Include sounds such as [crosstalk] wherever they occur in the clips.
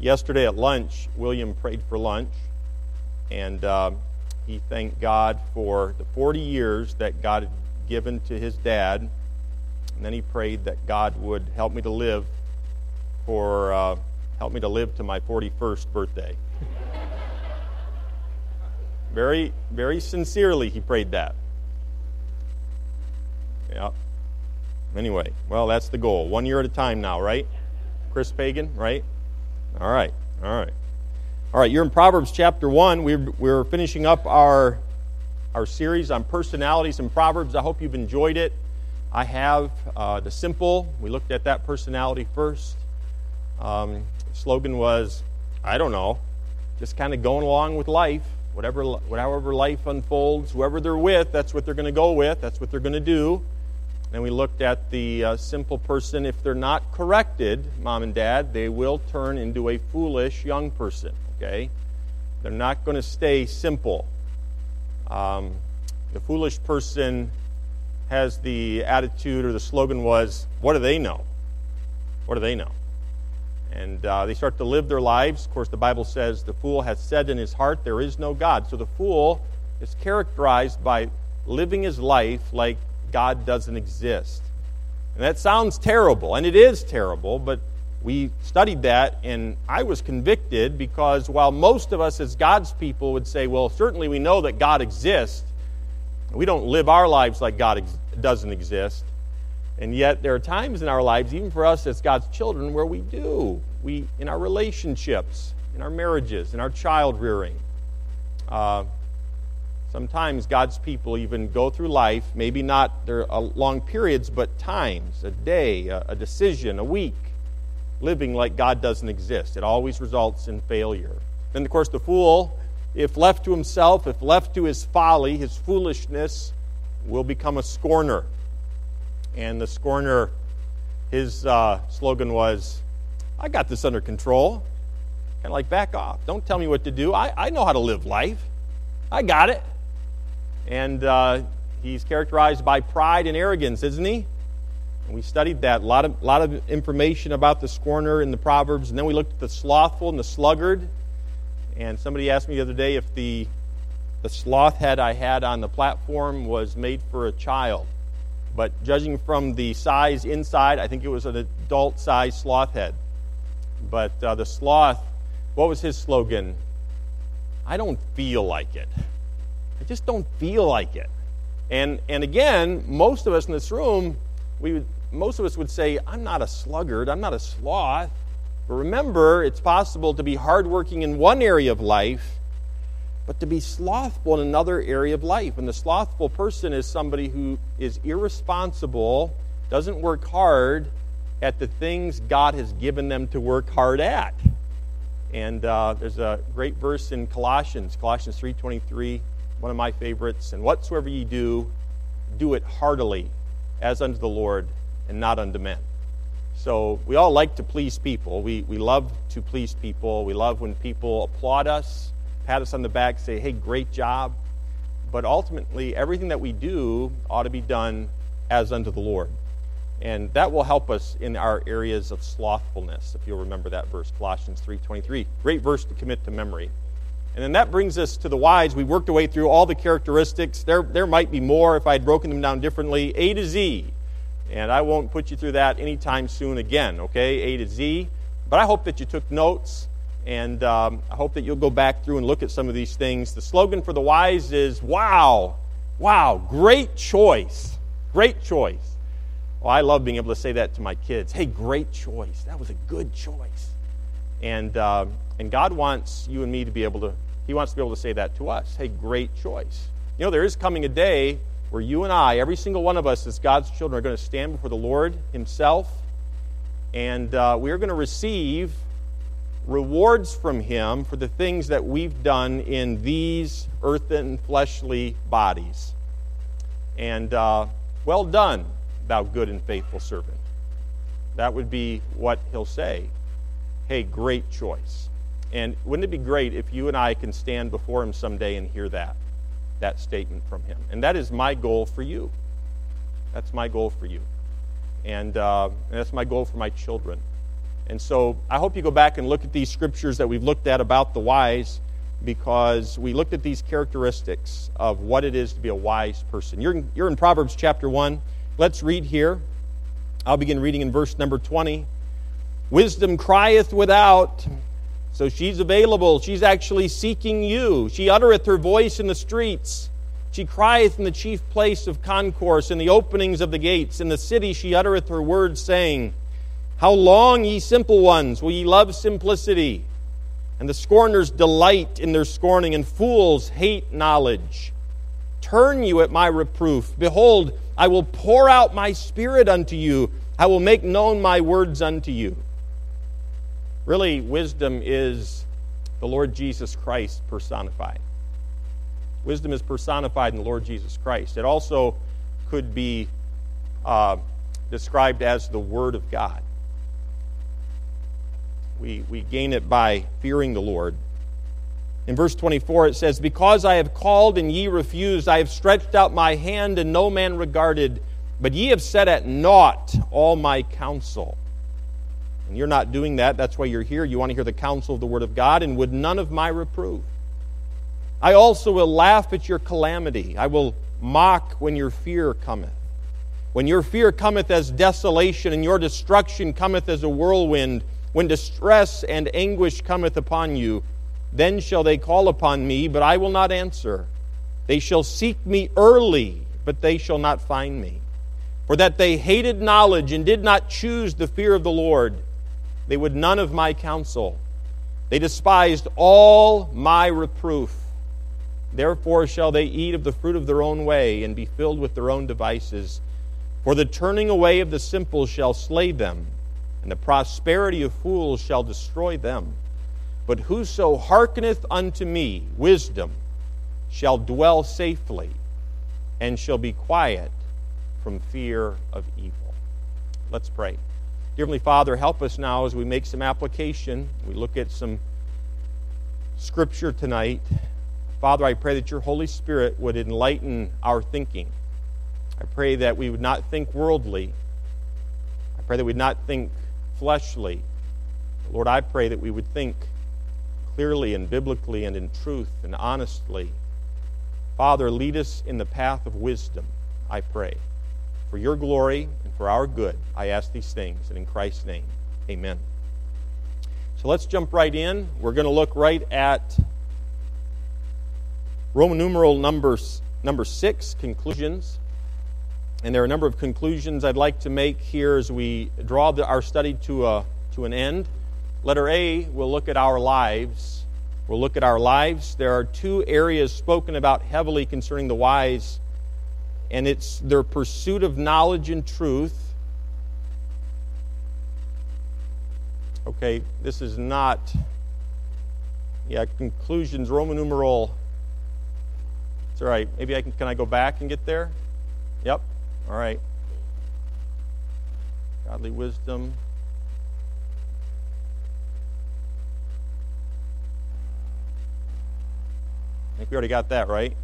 yesterday at lunch, William prayed for lunch, and uh, he thanked God for the 40 years that God had given to his dad. And then he prayed that God would help me to live for uh, help me to live to my 41st birthday. [laughs] very, very sincerely, he prayed that. Yeah. Anyway, well, that's the goal. One year at a time now, right? Chris Pagan, right? All right, all right. All right, you're in Proverbs chapter 1. We're, we're finishing up our, our series on personalities in Proverbs. I hope you've enjoyed it. I have. Uh, the simple, we looked at that personality first. Um, slogan was, I don't know, just kind of going along with life. Whatever, whatever life unfolds, whoever they're with, that's what they're going to go with, that's what they're going to do. And we looked at the uh, simple person. If they're not corrected, mom and dad, they will turn into a foolish young person, okay? They're not going to stay simple. Um, the foolish person has the attitude, or the slogan was, What do they know? What do they know? And uh, they start to live their lives. Of course, the Bible says the fool has said in his heart, There is no God. So the fool is characterized by living his life like God doesn't exist. And that sounds terrible, and it is terrible, but we studied that, and I was convicted because while most of us as God's people would say, Well, certainly we know that God exists, we don't live our lives like God ex- doesn't exist. And yet, there are times in our lives, even for us as God's children, where we do. We, in our relationships, in our marriages, in our child rearing. Uh, sometimes God's people even go through life, maybe not their uh, long periods, but times, a day, a, decision, a week, living like God doesn't exist. It always results in failure. Then, of course, the fool, if left to himself, if left to his folly, his foolishness, will become a scorner. And the scorner, his uh, slogan was, I got this under control. Kind of like, back off. Don't tell me what to do. I, I know how to live life. I got it. And uh, he's characterized by pride and arrogance, isn't he? And we studied that. A lot of, lot of information about the scorner in the Proverbs. And then we looked at the slothful and the sluggard. And somebody asked me the other day if the, the sloth head I had on the platform was made for a child. But judging from the size inside, I think it was an adult sized sloth head. But uh, the sloth, what was his slogan? I don't feel like it. Just don't feel like it. And, and again, most of us in this room, we would, most of us would say, I'm not a sluggard, I'm not a sloth. But remember, it's possible to be hardworking in one area of life but to be slothful in another area of life. And the slothful person is somebody who is irresponsible, doesn't work hard at the things God has given them to work hard at. And uh, there's a great verse in Colossians, Colossians 3:23, one of my favorites. And whatsoever ye do, do it heartily, as unto the Lord, and not unto men. So we all like to please people. We, we love to please people. We love when people applaud us pat us on the back, say, hey, great job. But ultimately, everything that we do ought to be done as unto the Lord. And that will help us in our areas of slothfulness, if you'll remember that verse, Colossians 3.23. Great verse to commit to memory. And then that brings us to the wise. We worked our way through all the characteristics. There, there might be more if I had broken them down differently. A to Z. And I won't put you through that anytime soon again, okay? A to Z. But I hope that you took notes. And um, I hope that you'll go back through and look at some of these things. The slogan for the wise is wow, wow, great choice. Great choice. I love being able to say that to my kids. Hey, great choice. That was a good choice. And, uh, and God wants you and me to be able to, He wants to be able to say that to us. Hey, great choice. You know, there is coming a day where you and I, every single one of us as God's children, are going to stand before the Lord Himself, and uh, we are going to receive rewards from Him for the things that we've done in these earthen, fleshly bodies. And uh, well done, thou good and faithful servant. That would be what He'll say. Hey, great choice. And wouldn't it be great if you and I can stand before Him someday and hear that, that statement from Him? And that is my goal for you. That's my goal for you. And, uh, and that's my goal for my children And so I hope you go back and look at these scriptures that we've looked at about the wise because we looked at these characteristics of what it is to be a wise person. You're in, you're in Proverbs chapter 1. Let's read here. I'll begin reading in verse number 20. Wisdom crieth without, so she's available. She's actually seeking you. She uttereth her voice in the streets. She crieth in the chief place of concourse, in the openings of the gates. In the city she uttereth her words, saying, How long, ye simple ones, will ye love simplicity? And the scorners delight in their scorning, and fools hate knowledge. Turn you at my reproof. Behold, I will pour out my spirit unto you. I will make known my words unto you. Really, wisdom is the Lord Jesus Christ personified. Wisdom is personified in the Lord Jesus Christ. It also could be uh, described as the Word of God. We, we gain it by fearing the Lord. In verse 24, it says, Because I have called and ye refused, I have stretched out my hand and no man regarded, but ye have set at naught all my counsel. And you're not doing that. That's why you're here. You want to hear the counsel of the Word of God, and would none of my reproof. I also will laugh at your calamity. I will mock when your fear cometh. When your fear cometh as desolation, and your destruction cometh as a whirlwind, when distress and anguish cometh upon you, then shall they call upon me, but I will not answer. They shall seek me early, but they shall not find me. For that they hated knowledge and did not choose the fear of the Lord, they would none of my counsel. They despised all my reproof. Therefore shall they eat of the fruit of their own way and be filled with their own devices. For the turning away of the simple shall slay them, and the prosperity of fools shall destroy them. But whoso hearkeneth unto me, wisdom, shall dwell safely, and shall be quiet from fear of evil. Let's pray. Heavenly Father, help us now as we make some application. We look at some scripture tonight. Father, I pray that your Holy Spirit would enlighten our thinking. I pray that we would not think worldly. I pray that we would not think fleshly. Lord, I pray that we would think clearly and biblically and in truth and honestly. Father, lead us in the path of wisdom, I pray. For your glory and for our good, I ask these things, and in Christ's name, amen. So let's jump right in. We're going to look right at Roman numeral numbers number six, conclusions. And there are a number of conclusions I'd like to make here as we draw the, our study to, a, to an end. Letter A, we'll look at our lives. We'll look at our lives. There are two areas spoken about heavily concerning the wise, and it's their pursuit of knowledge and truth. Okay, this is not, yeah, conclusions, Roman numeral it's all right. Maybe I can, can I go back and get there? Yep. All right. Godly wisdom. I think we already got that, right?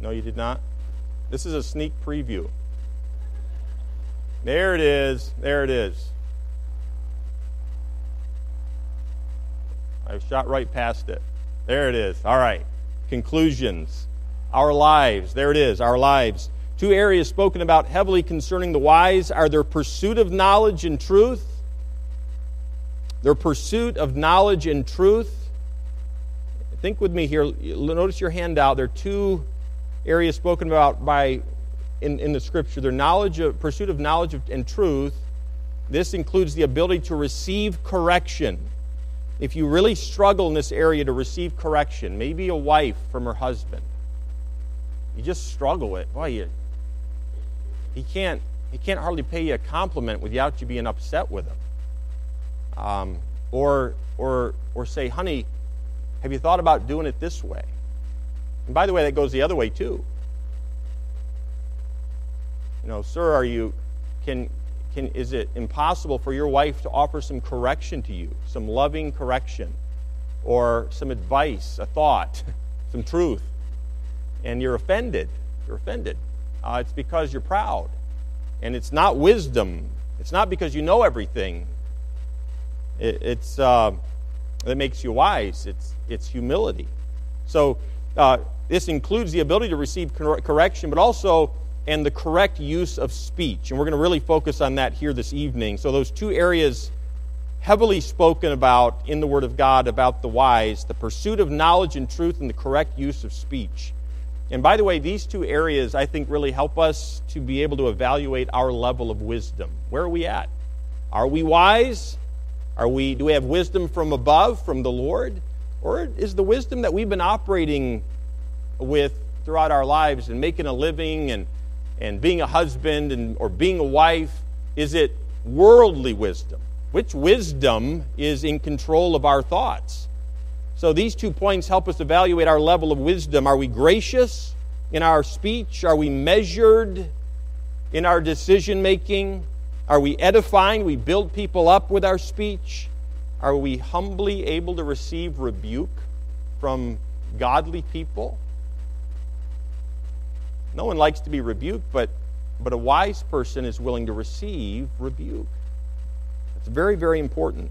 No, you did not? This is a sneak preview. There it is. There it is. I shot right past it. There it is. All right conclusions. Our lives, there it is, our lives. Two areas spoken about heavily concerning the wise are their pursuit of knowledge and truth. Their pursuit of knowledge and truth. Think with me here. Notice your handout. There are two areas spoken about by in, in the scripture. Their knowledge of pursuit of knowledge and truth. This includes the ability to receive correction if you really struggle in this area to receive correction, maybe a wife from her husband, you just struggle with, boy, you, he can't he can't hardly pay you a compliment without you being upset with him. Um, or or or say, honey, have you thought about doing it this way? And by the way, that goes the other way too. You know, sir, are you can can, is it impossible for your wife to offer some correction to you, some loving correction, or some advice, a thought, [laughs] some truth, and you're offended? You're offended. Uh, it's because you're proud. And it's not wisdom. It's not because you know everything. It, it's uh, that makes you wise. It's it's humility. So uh, this includes the ability to receive cor- correction, but also and the correct use of speech. And we're going to really focus on that here this evening. So those two areas heavily spoken about in the Word of God about the wise, the pursuit of knowledge and truth, and the correct use of speech. And by the way, these two areas I think really help us to be able to evaluate our level of wisdom. Where are we at? Are we wise? Are we do we have wisdom from above from the Lord? Or is the wisdom that we've been operating with throughout our lives and making a living and, and being a husband and, or being a wife, is it worldly wisdom? Which wisdom is in control of our thoughts? So these two points help us evaluate our level of wisdom. Are we gracious in our speech? Are we measured in our decision making? Are we edifying? We build people up with our speech? Are we humbly able to receive rebuke from godly people? No one likes to be rebuked, but, but a wise person is willing to receive rebuke. It's very, very important.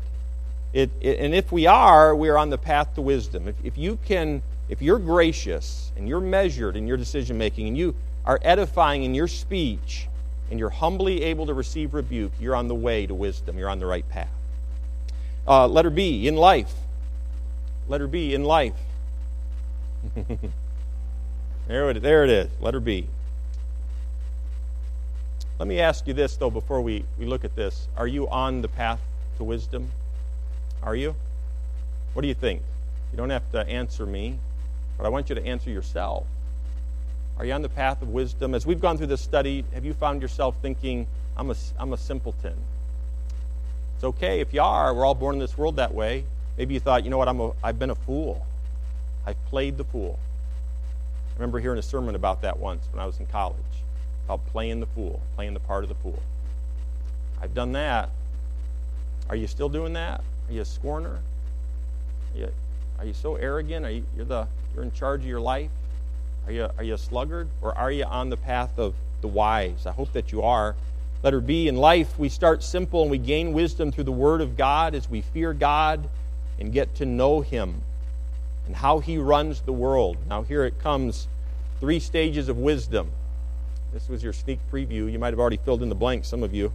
It, it, and if we are, we are on the path to wisdom. If, if you can, if you're gracious and you're measured in your decision making and you are edifying in your speech and you're humbly able to receive rebuke, you're on the way to wisdom. You're on the right path. Uh, letter B, in life. Letter B, in life. [laughs] there, it, there it is. Letter B. Let me ask you this, though, before we, we look at this. Are you on the path to wisdom? Are you? What do you think? You don't have to answer me, but I want you to answer yourself. Are you on the path of wisdom? As we've gone through this study, have you found yourself thinking, I'm a, I'm a simpleton? It's okay if you are. We're all born in this world that way. Maybe you thought, you know what, I'm a, I've been a fool. I've played the fool. I remember hearing a sermon about that once when I was in college, about playing the fool, playing the part of the fool. I've done that. Are you still doing that? Are you a scorner? Are you, are you so arrogant? Are you, you're, the, you're in charge of your life? Are you, are you a sluggard? Or are you on the path of the wise? I hope that you are. Letter B, in life, we start simple and we gain wisdom through the Word of God as we fear God and get to know Him and how He runs the world. Now, here it comes three stages of wisdom. This was your sneak preview. You might have already filled in the blanks, some of you.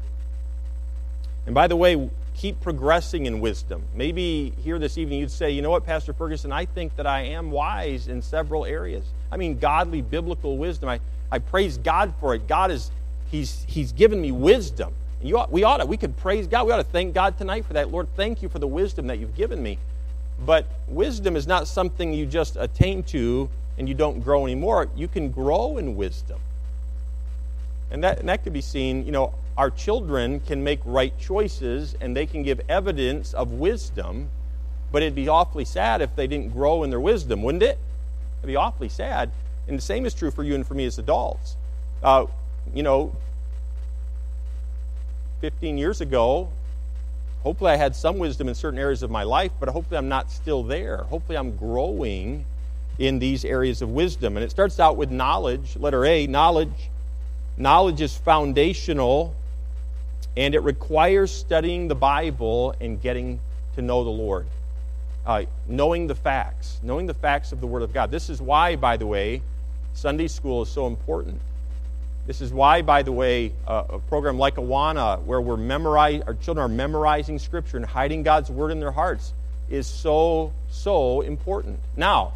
And by the way, keep progressing in wisdom. Maybe here this evening you'd say, you know what, Pastor Ferguson, I think that I am wise in several areas. I mean, godly, biblical wisdom. I, I praise God for it. God is, He's, he's given me wisdom. And you ought, we ought to, we could praise God. We ought to thank God tonight for that. Lord, thank you for the wisdom that you've given me. But wisdom is not something you just attain to and you don't grow anymore. You can grow in wisdom. And that, and that could be seen, you know, our children can make right choices and they can give evidence of wisdom, but it'd be awfully sad if they didn't grow in their wisdom, wouldn't it? It'd be awfully sad. And the same is true for you and for me as adults. Uh, you know, 15 years ago, hopefully I had some wisdom in certain areas of my life, but hopefully I'm not still there. Hopefully I'm growing in these areas of wisdom. And it starts out with knowledge. Letter A, knowledge. Knowledge is foundational and it requires studying the Bible and getting to know the Lord. Uh, knowing the facts, knowing the facts of the Word of God. This is why, by the way, Sunday school is so important. This is why, by the way, uh, a program like Awana, where we're memorize, our children are memorizing Scripture and hiding God's Word in their hearts, is so, so important. Now,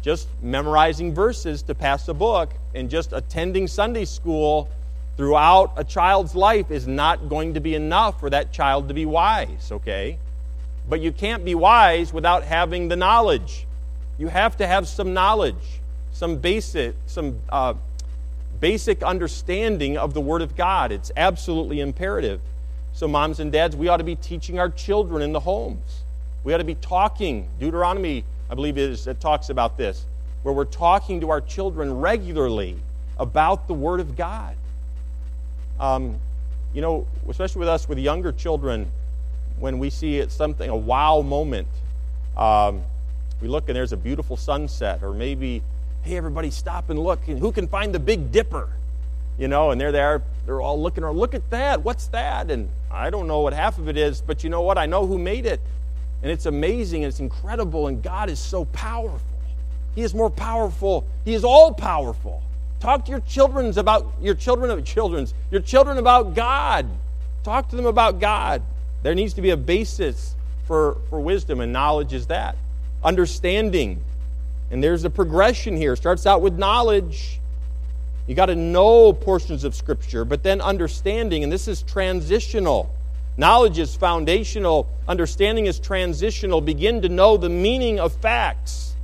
just memorizing verses to pass a book and just attending Sunday school throughout a child's life is not going to be enough for that child to be wise, okay? But you can't be wise without having the knowledge. You have to have some knowledge, some basic, some uh, basic understanding of the Word of God. It's absolutely imperative. So, moms and dads, we ought to be teaching our children in the homes. We ought to be talking. Deuteronomy, I believe, is it talks about this, where we're talking to our children regularly about the Word of God. Um, you know, especially with us with younger children, when we see it something, a wow moment, um, we look and there's a beautiful sunset, or maybe, hey, everybody stop and look, and who can find the Big Dipper? you know, and there they're they're all looking, or look at that, what's that? And I don't know what half of it is, but you know what? I know who made it. And it's amazing and it's incredible, and God is so powerful. He is more powerful. He is all powerful. Talk to your children about your children of children's, your children about God. Talk to them about God. There needs to be a basis for, for wisdom, and knowledge is that. Understanding. And there's a progression here. It starts out with knowledge. You got to know portions of Scripture, but then understanding, and this is transitional. Knowledge is foundational, understanding is transitional. Begin to know the meaning of facts.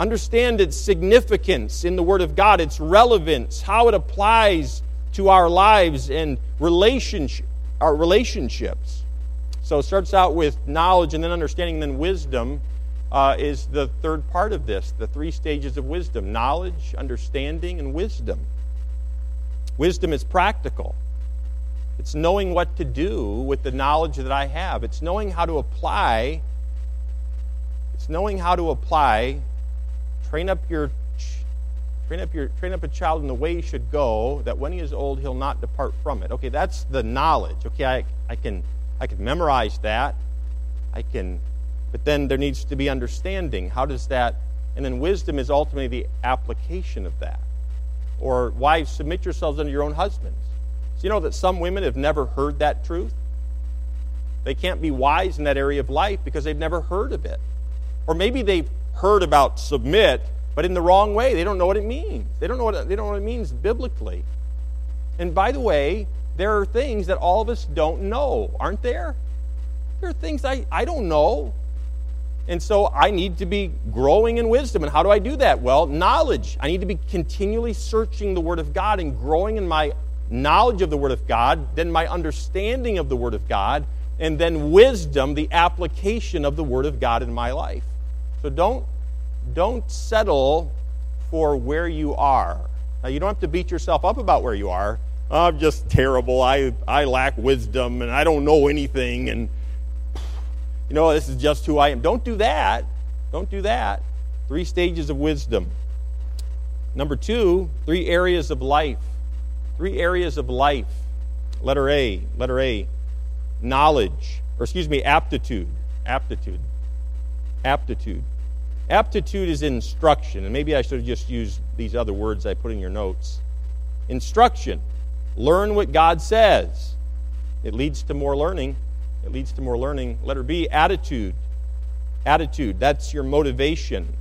Understand its significance in the Word of God, its relevance, how it applies to our lives and relationship, our relationships. So it starts out with knowledge and then understanding, and then wisdom uh, is the third part of this the three stages of wisdom knowledge, understanding, and wisdom. Wisdom is practical. It's knowing what to do with the knowledge that I have. It's knowing how to apply. It's knowing how to apply. Train up your train up your train up a child in the way he should go, that when he is old he'll not depart from it. Okay, that's the knowledge. Okay, I, I can I can memorize that. I can but then there needs to be understanding. How does that, and then wisdom is ultimately the application of that. Or wives, submit yourselves unto your own husbands. So you know that some women have never heard that truth? They can't be wise in that area of life because they've never heard of it. Or maybe they've heard about submit, but in the wrong way. They don't know what it means. They don't know what, they don't know what it means biblically. And by the way, there are things that all of us don't know, aren't there? There are things I, I don't know. And so I need to be growing in wisdom. And how do I do that? Well, knowledge. I need to be continually searching the Word of God and growing in my knowledge of the Word of God, then my understanding of the Word of God, and then wisdom, the application of the Word of God in my life. So don't, don't settle for where you are. Now, you don't have to beat yourself up about where you are. I'm just terrible. I, I lack wisdom and I don't know anything. And you know, this is just who I am. Don't do that. Don't do that. Three stages of wisdom. Number two, three areas of life. Three areas of life. Letter A, letter A, knowledge, or excuse me, aptitude. Aptitude. Aptitude. Aptitude is instruction, and maybe I should have just used these other words I put in your notes. Instruction. Learn what God says. It leads to more learning. It leads to more learning. Letter B, attitude. Attitude, that's your motivation.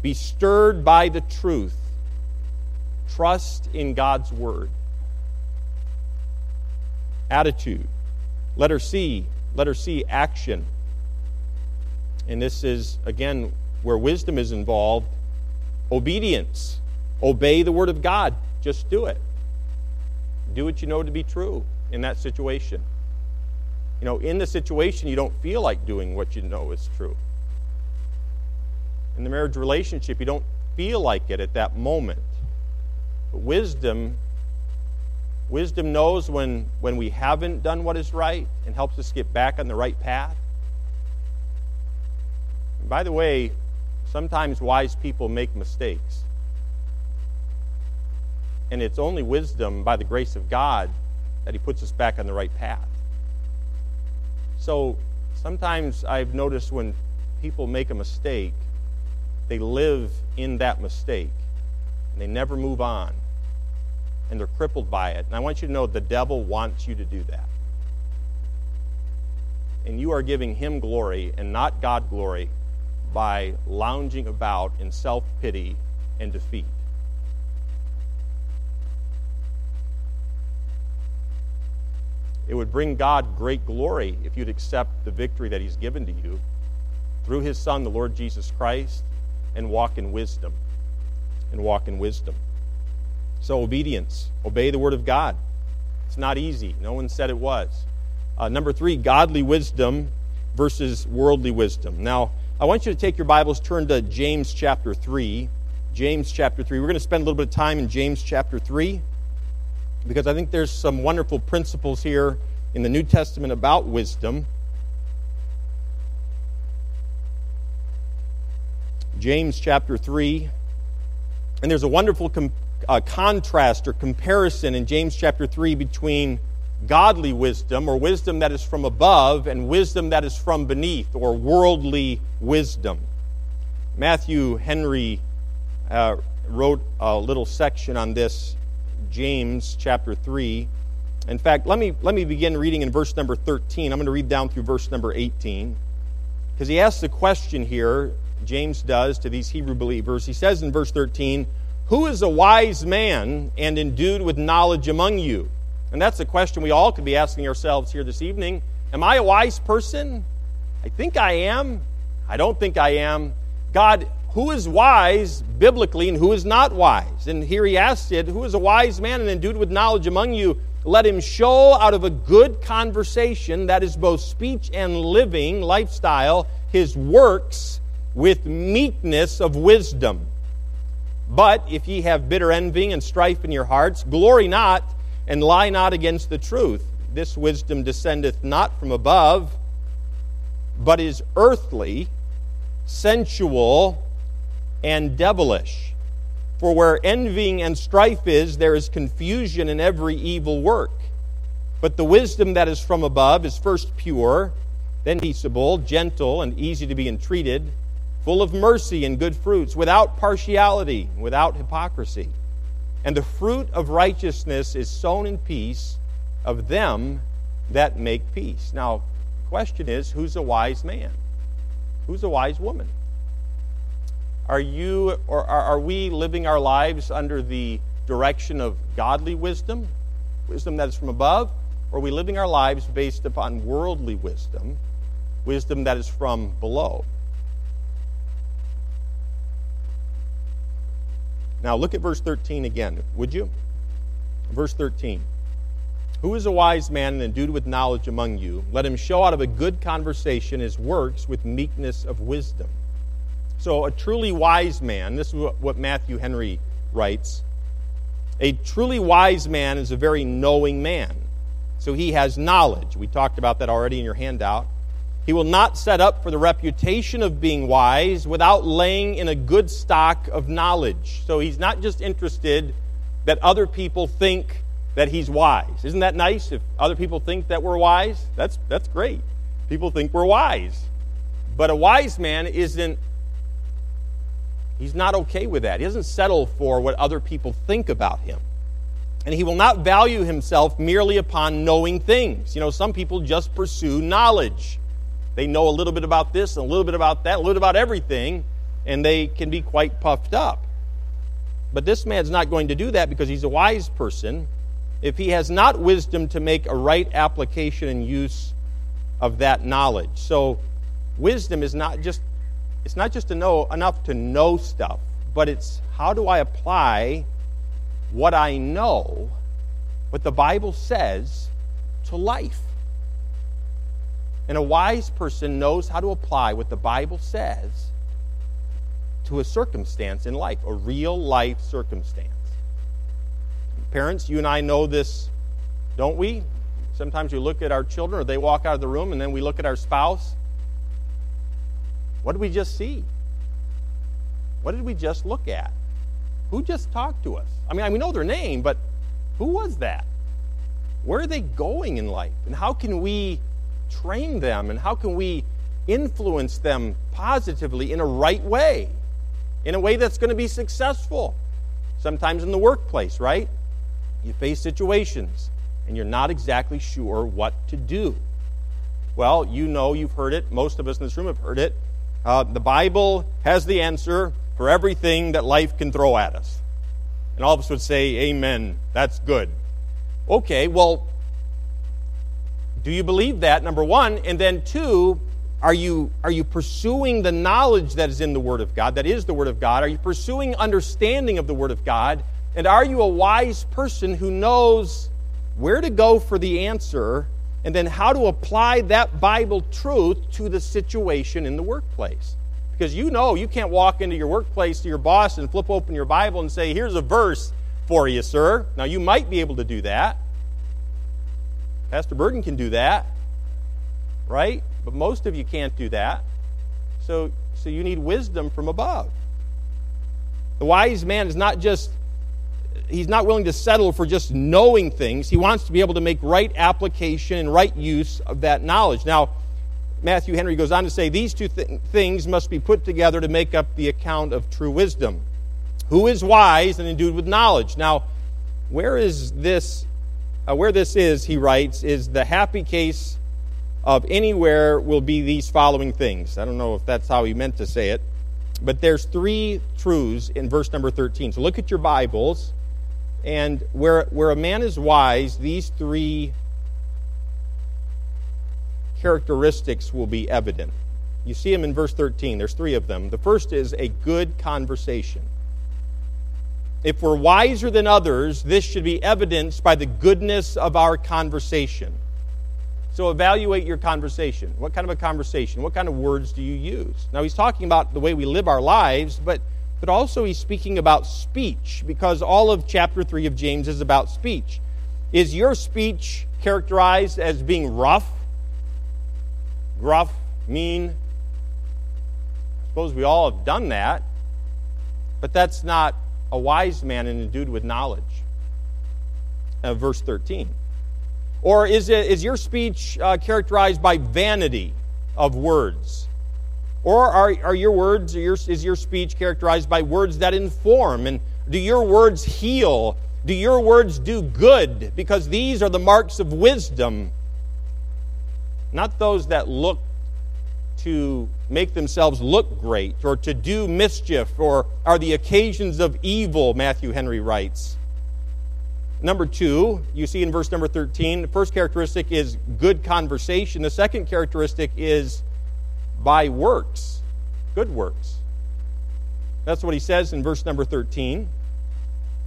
Be stirred by the truth. Trust in God's word. Attitude. Letter C, letter C, action. And this is, again, where wisdom is involved. Obedience. Obey the word of God. Just do it. Do what you know to be true in that situation you know, in the situation, you don't feel like doing what you know is true. In the marriage relationship, you don't feel like it at that moment. But wisdom, wisdom knows when, when we haven't done what is right and helps us get back on the right path. And by the way, sometimes wise people make mistakes. And it's only wisdom, by the grace of God, that He puts us back on the right path. So sometimes I've noticed when people make a mistake, they live in that mistake and they never move on and they're crippled by it. And I want you to know the devil wants you to do that. And you are giving him glory and not God glory by lounging about in self pity and defeat. It would bring God great glory if you'd accept the victory that He's given to you through His Son, the Lord Jesus Christ, and walk in wisdom. And walk in wisdom. So, obedience. Obey the Word of God. It's not easy. No one said it was. Uh, number three, godly wisdom versus worldly wisdom. Now, I want you to take your Bibles, turn to James chapter 3. James chapter 3. We're going to spend a little bit of time in James chapter 3 because I think there's some wonderful principles here in the New Testament about wisdom. James chapter 3. And there's a wonderful com- a contrast or comparison in James chapter 3 between godly wisdom or wisdom that is from above and wisdom that is from beneath or worldly wisdom. Matthew Henry uh, wrote a little section on this, James chapter 3. In fact, let me, let me begin reading in verse number 13. I'm going to read down through verse number 18. Because he asks a question here, James does, to these Hebrew believers. He says in verse 13, Who is a wise man and endued with knowledge among you? And that's a question we all could be asking ourselves here this evening. Am I a wise person? I think I am. I don't think I am. God, who is wise biblically and who is not wise? And here he asks it, Who is a wise man and endued with knowledge among you? Let him show out of a good conversation, that is both speech and living lifestyle, his works with meekness of wisdom. But if ye have bitter envying and strife in your hearts, glory not and lie not against the truth. This wisdom descendeth not from above, but is earthly, sensual, and devilish. For where envying and strife is, there is confusion in every evil work. But the wisdom that is from above is first pure, then peaceable, gentle, and easy to be entreated, full of mercy and good fruits, without partiality, without hypocrisy. And the fruit of righteousness is sown in peace of them that make peace. Now, the question is who's a wise man? Who's a wise woman? Are you or are we living our lives under the direction of godly wisdom, wisdom that is from above, or are we living our lives based upon worldly wisdom, wisdom that is from below? Now look at verse 13 again, would you? Verse 13. Who is a wise man and endued with knowledge among you? Let him show out of a good conversation his works with meekness of wisdom. So, a truly wise man, this is what Matthew Henry writes a truly wise man is a very knowing man. So, he has knowledge. We talked about that already in your handout. He will not set up for the reputation of being wise without laying in a good stock of knowledge. So he's not just interested that other people think that he's wise. Isn't that nice? If other people think that we're wise, that's, that's great. People think we're wise. But a wise man isn't, he's not okay with that. He doesn't settle for what other people think about him. And he will not value himself merely upon knowing things. You know, some people just pursue knowledge. They know a little bit about this and a little bit about that, a little bit about everything, and they can be quite puffed up. But this man's not going to do that because he's a wise person. If he has not wisdom to make a right application and use of that knowledge. So wisdom is not just it's not just to know enough to know stuff, but it's how do I apply what I know, what the Bible says, to life. And a wise person knows how to apply what the Bible says to a circumstance in life, a real life circumstance. Parents, you and I know this, don't we? Sometimes we look at our children or they walk out of the room and then we look at our spouse. What did we just see? What did we just look at? Who just talked to us? I mean, we know their name, but who was that? Where are they going in life? And how can we train them and how can we influence them positively in a right way, in a way that's going to be successful. Sometimes in the workplace, right? You face situations and you're not exactly sure what to do. Well, you know, you've heard it. Most of us in this room have heard it. Uh, the Bible has the answer for everything that life can throw at us. And all of us would say, Amen. That's good. Okay, well, do you believe that, number one? And then two, are you, are you pursuing the knowledge that is in the Word of God, that is the Word of God? Are you pursuing understanding of the Word of God? And are you a wise person who knows where to go for the answer and then how to apply that Bible truth to the situation in the workplace? Because you know you can't walk into your workplace to your boss and flip open your Bible and say, Here's a verse for you, sir. Now, you might be able to do that. Pastor Burden can do that, right? But most of you can't do that. So, so you need wisdom from above. The wise man is not just he's not willing to settle for just knowing things. He wants to be able to make right application and right use of that knowledge. Now, Matthew Henry goes on to say these two th- things must be put together to make up the account of true wisdom. Who is wise and endued with knowledge? Now, where is this? Uh, where this is, he writes, is the happy case of anywhere will be these following things. I don't know if that's how he meant to say it, but there's three truths in verse number 13. So look at your Bibles, and where, where a man is wise, these three characteristics will be evident. You see them in verse 13. There's three of them. The first is a good conversation. If we're wiser than others, this should be evidenced by the goodness of our conversation. So evaluate your conversation. What kind of a conversation? What kind of words do you use? Now he's talking about the way we live our lives, but but also he's speaking about speech because all of chapter 3 of James is about speech. Is your speech characterized as being rough, gruff, mean? I suppose we all have done that, but that's not a wise man and endued with knowledge. Uh, verse 13. Or is, it, is your speech uh, characterized by vanity of words? Or are, are your words, your, is your speech characterized by words that inform? And do your words heal? Do your words do good? Because these are the marks of wisdom, not those that look to make themselves look great or to do mischief or are the occasions of evil, Matthew Henry writes. Number two, you see in verse number 13, the first characteristic is good conversation. The second characteristic is by works, good works. That's what he says in verse number 13.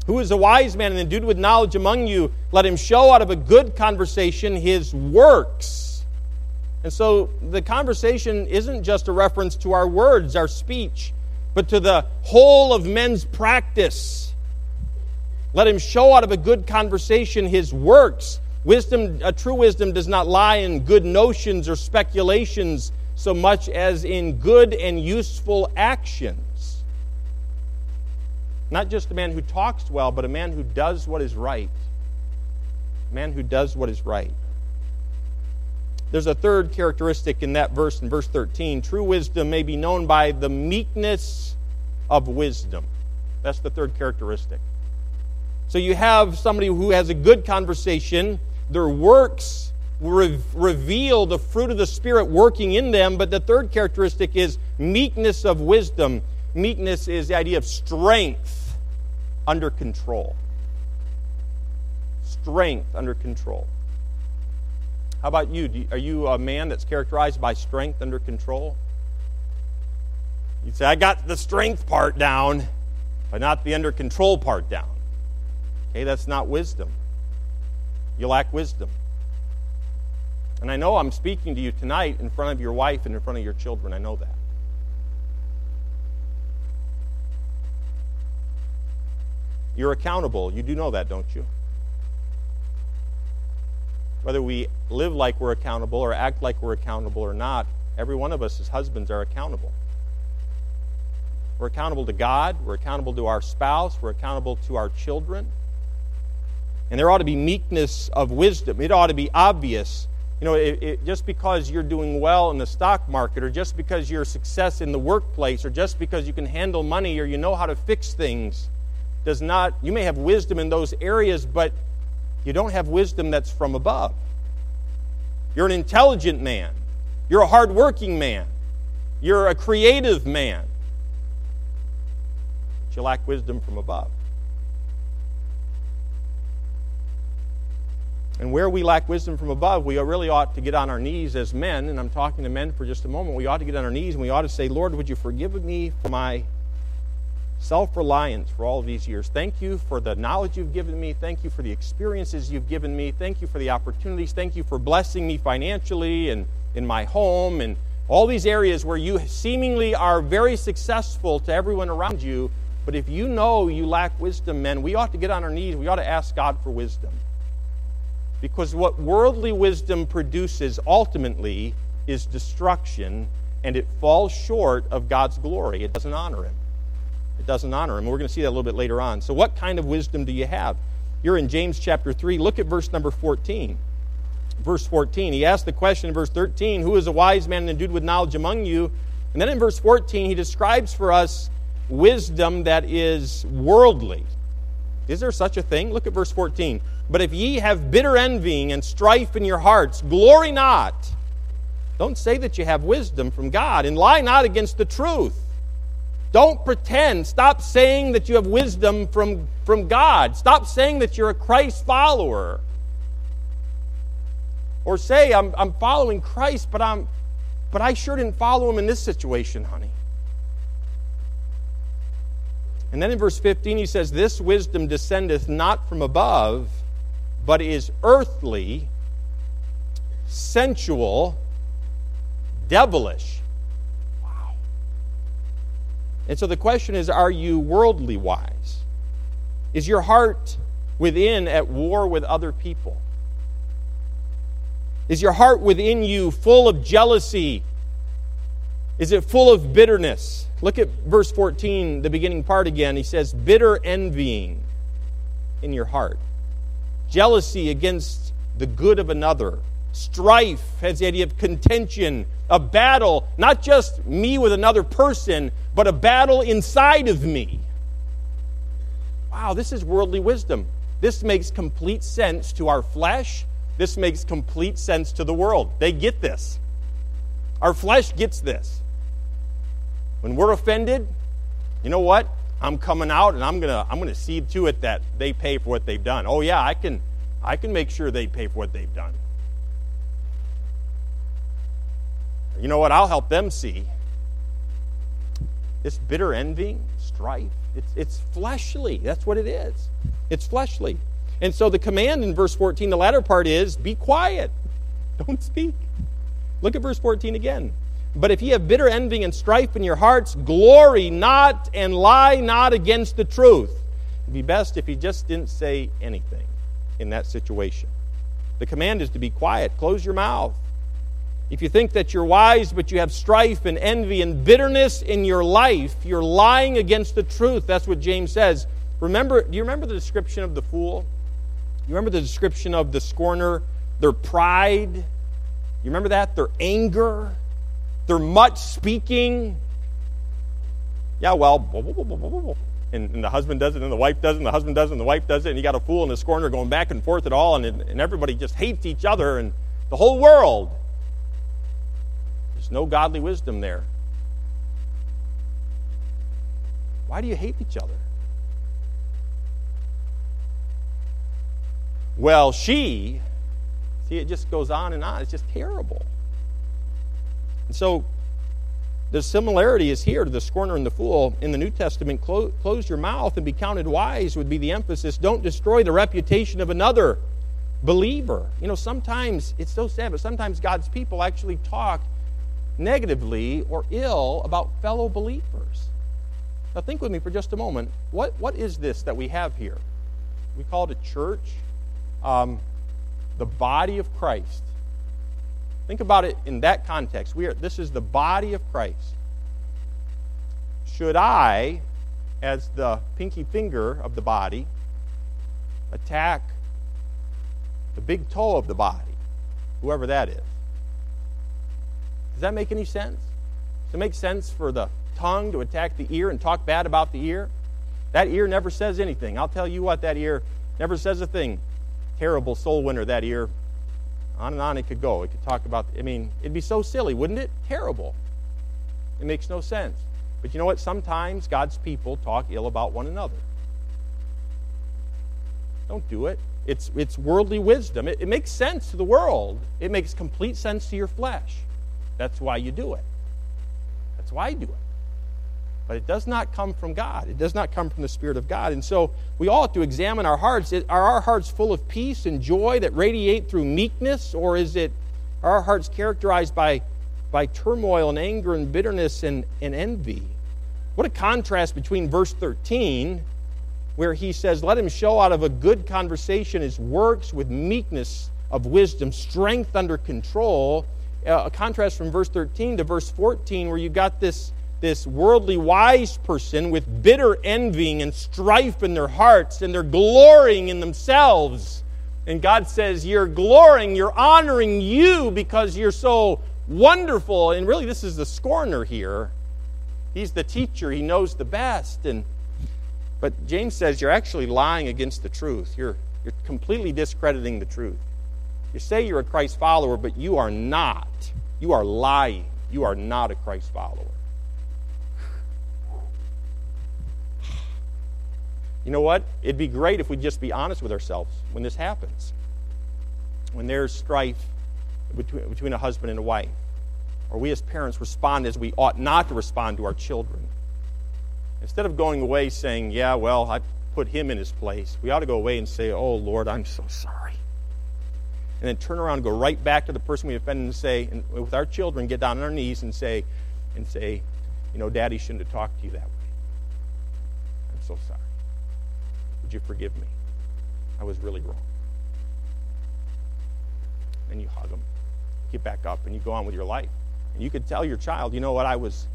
Who is a wise man and endued with knowledge among you? Let him show out of a good conversation his works. And so the conversation isn't just a reference to our words, our speech, but to the whole of men's practice let him show out of a good conversation his works. Wisdom, a true wisdom does not lie in good notions or speculations so much as in good and useful actions. Not just a man who talks well, but a man who does what is right. A man who does what is right. There's a third characteristic in that verse, in verse 13. True wisdom may be known by the meekness of wisdom. That's the third characteristic. So you have somebody who has a good conversation, their works re- reveal the fruit of the Spirit working in them, but the third characteristic is meekness of wisdom. Meekness is the idea of strength under control. Strength under control. How about you? Are you a man that's characterized by strength under control? You say, I got the strength part down, but not the under control part down. Okay, that's not wisdom. You lack wisdom. And I know I'm speaking to you tonight in front of your wife and in front of your children. I know that. You're accountable. You do know that, don't you? Whether we live like we're accountable or act like we're accountable or not, every one of us as husbands are accountable. We're accountable to God, we're accountable to our spouse, we're accountable to our children. And there ought to be meekness of wisdom. It ought to be obvious. You know, it, it, just because you're doing well in the stock market, or just because you're success in the workplace, or just because you can handle money, or you know how to fix things, does not, you may have wisdom in those areas, but you don't have wisdom that's from above. You're an intelligent man. You're a hardworking man. You're a creative man. But you lack wisdom from above. And where we lack wisdom from above, we really ought to get on our knees as men, and I'm talking to men for just a moment. We ought to get on our knees and we ought to say, Lord, would you forgive me for my self reliance for all of these years? Thank you for the knowledge you've given me. Thank you for the experiences you've given me. Thank you for the opportunities. Thank you for blessing me financially and in my home and all these areas where you seemingly are very successful to everyone around you. But if you know you lack wisdom, men, we ought to get on our knees. We ought to ask God for wisdom. Because what worldly wisdom produces ultimately is destruction, and it falls short of God's glory. It doesn't honor Him. It doesn't honor him. We're going to see that a little bit later on. So, what kind of wisdom do you have? You're in James chapter 3. Look at verse number 14. Verse 14. He asked the question in verse 13 Who is a wise man and endued with knowledge among you? And then in verse 14, he describes for us wisdom that is worldly. Is there such a thing? Look at verse 14. But if ye have bitter envying and strife in your hearts, glory not. Don't say that you have wisdom from God, and lie not against the truth. Don't pretend. Stop saying that you have wisdom from, from God. Stop saying that you're a Christ follower. Or say, I'm, I'm following Christ, but I'm, but I sure didn't follow him in this situation, honey. And then in verse 15, he says, This wisdom descendeth not from above, but is earthly, sensual, devilish. Wow. And so the question is are you worldly wise? Is your heart within at war with other people? Is your heart within you full of jealousy? Is it full of bitterness? Look at verse 14, the beginning part again. He says, bitter envying in your heart, jealousy against the good of another, strife has the idea of contention, a battle, not just me with another person, but a battle inside of me. Wow, this is worldly wisdom. This makes complete sense to our flesh this makes complete sense to the world. They get this. Our flesh gets this. When we're offended, you know what? I'm coming out and I'm gonna I'm gonna see to it that they pay for what they've done. Oh yeah, I can I can make sure they pay for what they've done. You know what? I'll help them see. This bitter envy, strife, it's, it's fleshly. That's what it is. It's fleshly. And so the command in verse 14, the latter part is be quiet, [laughs] don't speak. Look at verse 14 again. But if ye have bitter envy and strife in your hearts, glory not and lie not against the truth. It'd be best if he just didn't say anything in that situation. The command is to be quiet, close your mouth. If you think that you're wise, but you have strife and envy and bitterness in your life, you're lying against the truth. That's what James says. Remember, do you remember the description of the fool? You remember the description of the scorner? Their pride. You remember that? Their anger. Their much speaking. Yeah, well, and, and, the husband does it, and the wife does it, and the husband does it, and the wife does it, and you got a fool and a scorner going back and forth at all, and, and everybody just hates each other, and the whole world. There's no godly wisdom there. Why do you hate each other? Well, she, see, it just goes on and on. It's just terrible. And so the similarity is here to the scorner and the fool. In the New Testament, close, close your mouth and be counted wise would be the emphasis. Don't destroy the reputation of another believer. You know, sometimes, it's so sad, but sometimes God's people actually talk negatively or ill about fellow believers. Now, think with me for just a moment. What, what is this that we have here? We call it a church um, the body of Christ. Think about it in that context. We are, this is the body of Christ. Should I, as the pinky finger of the body, attack the big toe of the body, whoever that is? Does that make any sense? Does it make sense for the tongue to attack the ear and talk bad about the ear? That ear never says anything. I'll tell you what, that ear never says a thing terrible soul winner that ear. On and on it could go. It could talk about, I mean, it'd be so silly, wouldn't it? Terrible. It makes no sense. But you know what? Sometimes God's people talk ill about one another. Don't do it. It's, it's worldly wisdom. It, it makes sense to the world, it makes complete sense to your flesh. That's why you do it. That's why I do it. But it does not come from God. It does not come from the Spirit of God. And so we all have to examine our hearts. Are our hearts full of peace and joy that radiate through meekness, or is it are our hearts characterized by, by turmoil and anger and bitterness and, and envy? What a contrast between verse 13, where he says, Let him show out of a good conversation his works with meekness of wisdom, strength under control. Uh, a contrast from verse 13 to verse 14, where you got this this worldly wise person with bitter envying and strife in their hearts, and they're glorying in themselves. And God says, You're glorying, you're honoring you because you're so wonderful. And really, this is the scorner here. He's the teacher, he knows the best. And but James says you're actually lying against the truth. You're, you're completely discrediting the truth. You say you're a Christ follower, but you are not. You are lying. You are not a Christ follower. You know what? It'd be great if we'd just be honest with ourselves when this happens. When there's strife between, between a husband and a wife, or we as parents respond as we ought not to respond to our children. Instead of going away saying, Yeah, well, I put him in his place, we ought to go away and say, Oh, Lord, I'm so sorry. And then turn around and go right back to the person we offended and say, and with our children, get down on our knees and say, and say, You know, Daddy shouldn't have talked to you that way. I'm so sorry. Would you forgive me? I was really wrong. And you hug them, get back up, and you go on with your life. And you could tell your child, you know what, I was,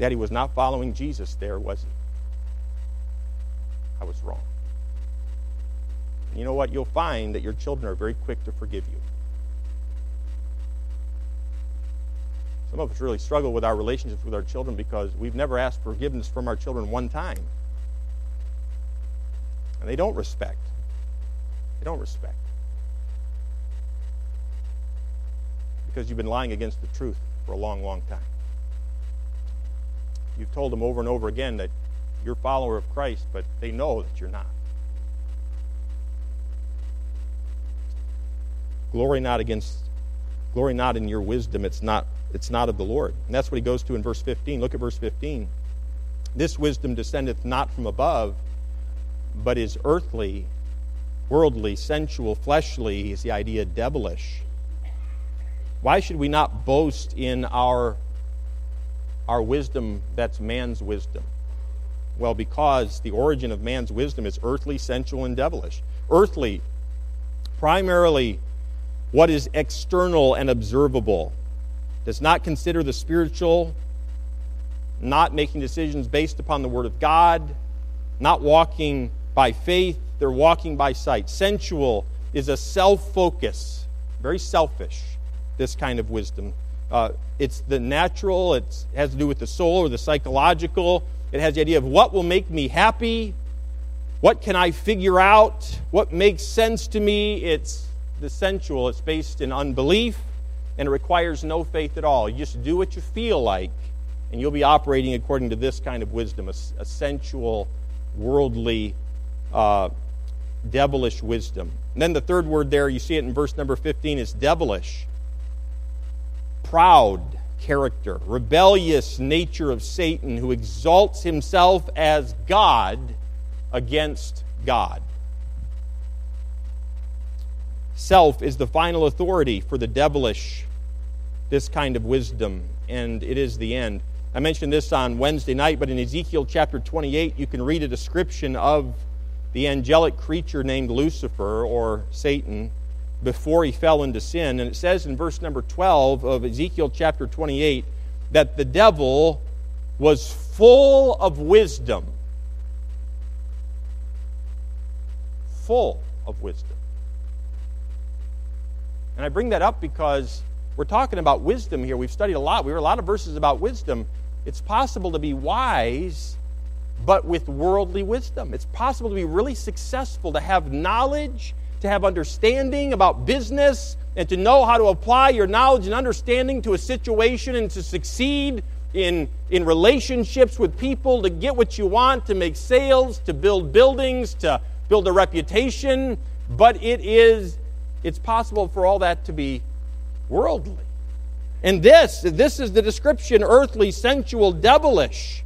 Daddy was not following Jesus there, was he? I was wrong. And you know what? You'll find that your children are very quick to forgive you. Some of us really struggle with our relationships with our children because we've never asked forgiveness from our children one time. And they don't respect. They don't respect. Because you've been lying against the truth for a long, long time. You've told them over and over again that you're a follower of Christ, but they know that you're not. Glory not against glory not in your wisdom. It's not it's not of the Lord. And that's what he goes to in verse 15. Look at verse 15. This wisdom descendeth not from above, but is earthly, worldly, sensual, fleshly, is the idea devilish. Why should we not boast in our, our wisdom that's man's wisdom? Well, because the origin of man's wisdom is earthly, sensual, and devilish. Earthly, primarily what is external and observable, does not consider the spiritual, not making decisions based upon the Word of God, not walking by faith, they're walking by sight. Sensual is a self focus, very selfish, this kind of wisdom. Uh, it's the natural, it has to do with the soul or the psychological. It has the idea of what will make me happy, what can I figure out, what makes sense to me. It's the sensual, it's based in unbelief, and it requires no faith at all. You just do what you feel like, and you'll be operating according to this kind of wisdom, a, a sensual, worldly uh, devilish wisdom. And then the third word there, you see it in verse number 15, is devilish. Proud character, rebellious nature of Satan who exalts himself as God against God. Self is the final authority for the devilish, this kind of wisdom, and it is the end. I mentioned this on Wednesday night, but in Ezekiel chapter 28, you can read a description of the angelic creature named Lucifer or Satan before he fell into sin. And it says in verse number 12 of Ezekiel chapter 28 that the devil was full of wisdom. Full of wisdom. And I bring that up because we're talking about wisdom here. We've studied a lot. We have a lot of verses about wisdom. It's possible to be wise but with worldly wisdom. It's possible to be really successful, to have knowledge, to have understanding about business, and to know how to apply your knowledge and understanding to a situation and to succeed in, in relationships with people, to get what you want, to make sales, to build buildings, to build a reputation. But it is, it's possible for all that to be worldly. And this, this is the description earthly, sensual, devilish.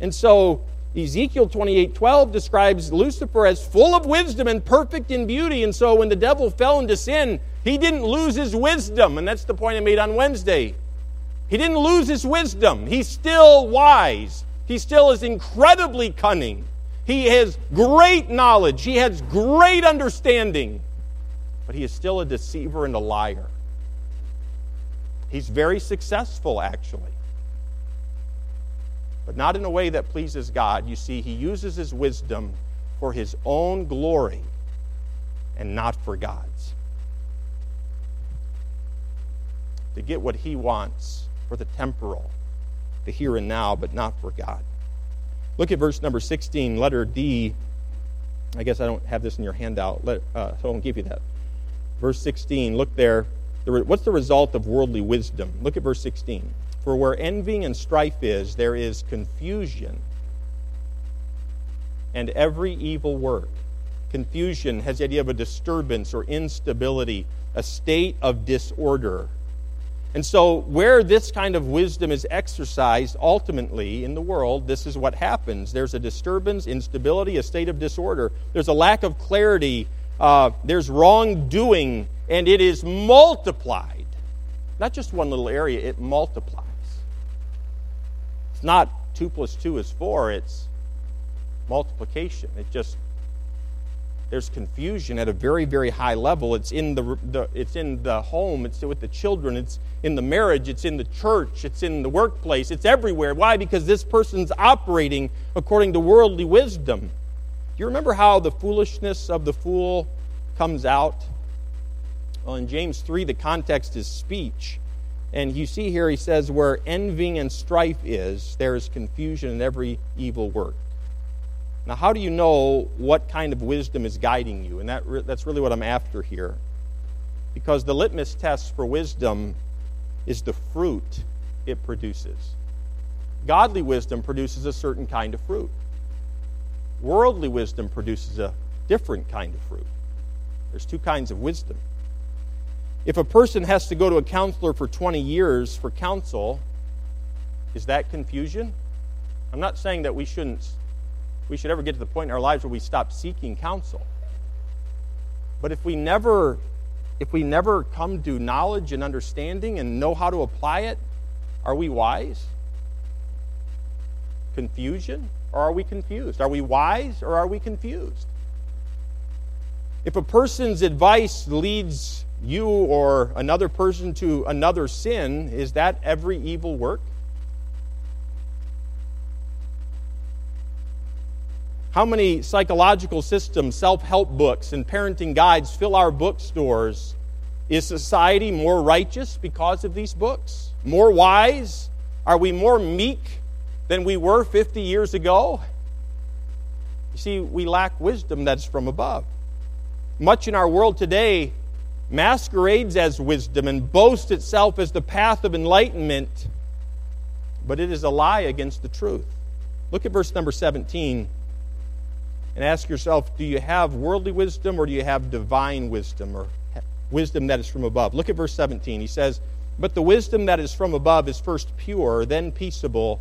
And so Ezekiel 28 12 describes Lucifer as full of wisdom and perfect in beauty. And so when the devil fell into sin, he didn't lose his wisdom. And that's the point I made on Wednesday. He didn't lose his wisdom. He's still wise. He still is incredibly cunning. He has great knowledge. He has great understanding. But he is still a deceiver and a liar. He's very successful, actually. But not in a way that pleases God. You see, he uses his wisdom for his own glory and not for God's. To get what he wants for the temporal, the here and now, but not for God. Look at verse number 16, letter D. I guess I don't have this in your handout, Let, uh, so I won't give you that. Verse 16, look there. What's the result of worldly wisdom? Look at verse 16. For where envying and strife is, there is confusion and every evil work. Confusion has the idea of a disturbance or instability, a state of disorder. And so, where this kind of wisdom is exercised ultimately in the world, this is what happens. There's a disturbance, instability, a state of disorder. There's a lack of clarity. Uh, there's wrongdoing, and it is multiplied. Not just one little area, it multiplies. It's not 2 plus 2 is 4, it's multiplication. It just there's confusion at a very very high level. It's in the, the, it's in the home it's with the children it's in the marriage it's in the church it's in the workplace it's everywhere. Why? Because this person's operating according to worldly wisdom. Do you remember how the foolishness of the fool comes out? Well in james 3 the context is speech and you see here, he says, where envying and strife is, there is confusion in every evil work. Now, how do you know what kind of wisdom is guiding you? And that, that's really what I'm after here. Because the litmus test for wisdom is the fruit it produces. Godly wisdom produces a certain kind of fruit, worldly wisdom produces a different kind of fruit. There's two kinds of wisdom. If a person has to go to a counselor for 20 years for counsel, is that confusion? I'm not saying that we shouldn't we should ever get to the point in our lives where we stop seeking counsel. But if we never if we never come to knowledge and understanding and know how to apply it, are we wise? Confusion? Or are we confused? Are we wise or are we confused? If a person's advice leads you or another person to another sin, is that every evil work? How many psychological systems, self help books, and parenting guides fill our bookstores? Is society more righteous because of these books? More wise? Are we more meek than we were 50 years ago? You see, we lack wisdom that's from above. Much in our world today masquerades as wisdom and boasts itself as the path of enlightenment, but it is a lie against the truth. Look at verse number 17 and ask yourself do you have worldly wisdom or do you have divine wisdom or wisdom that is from above? Look at verse 17. He says, But the wisdom that is from above is first pure, then peaceable,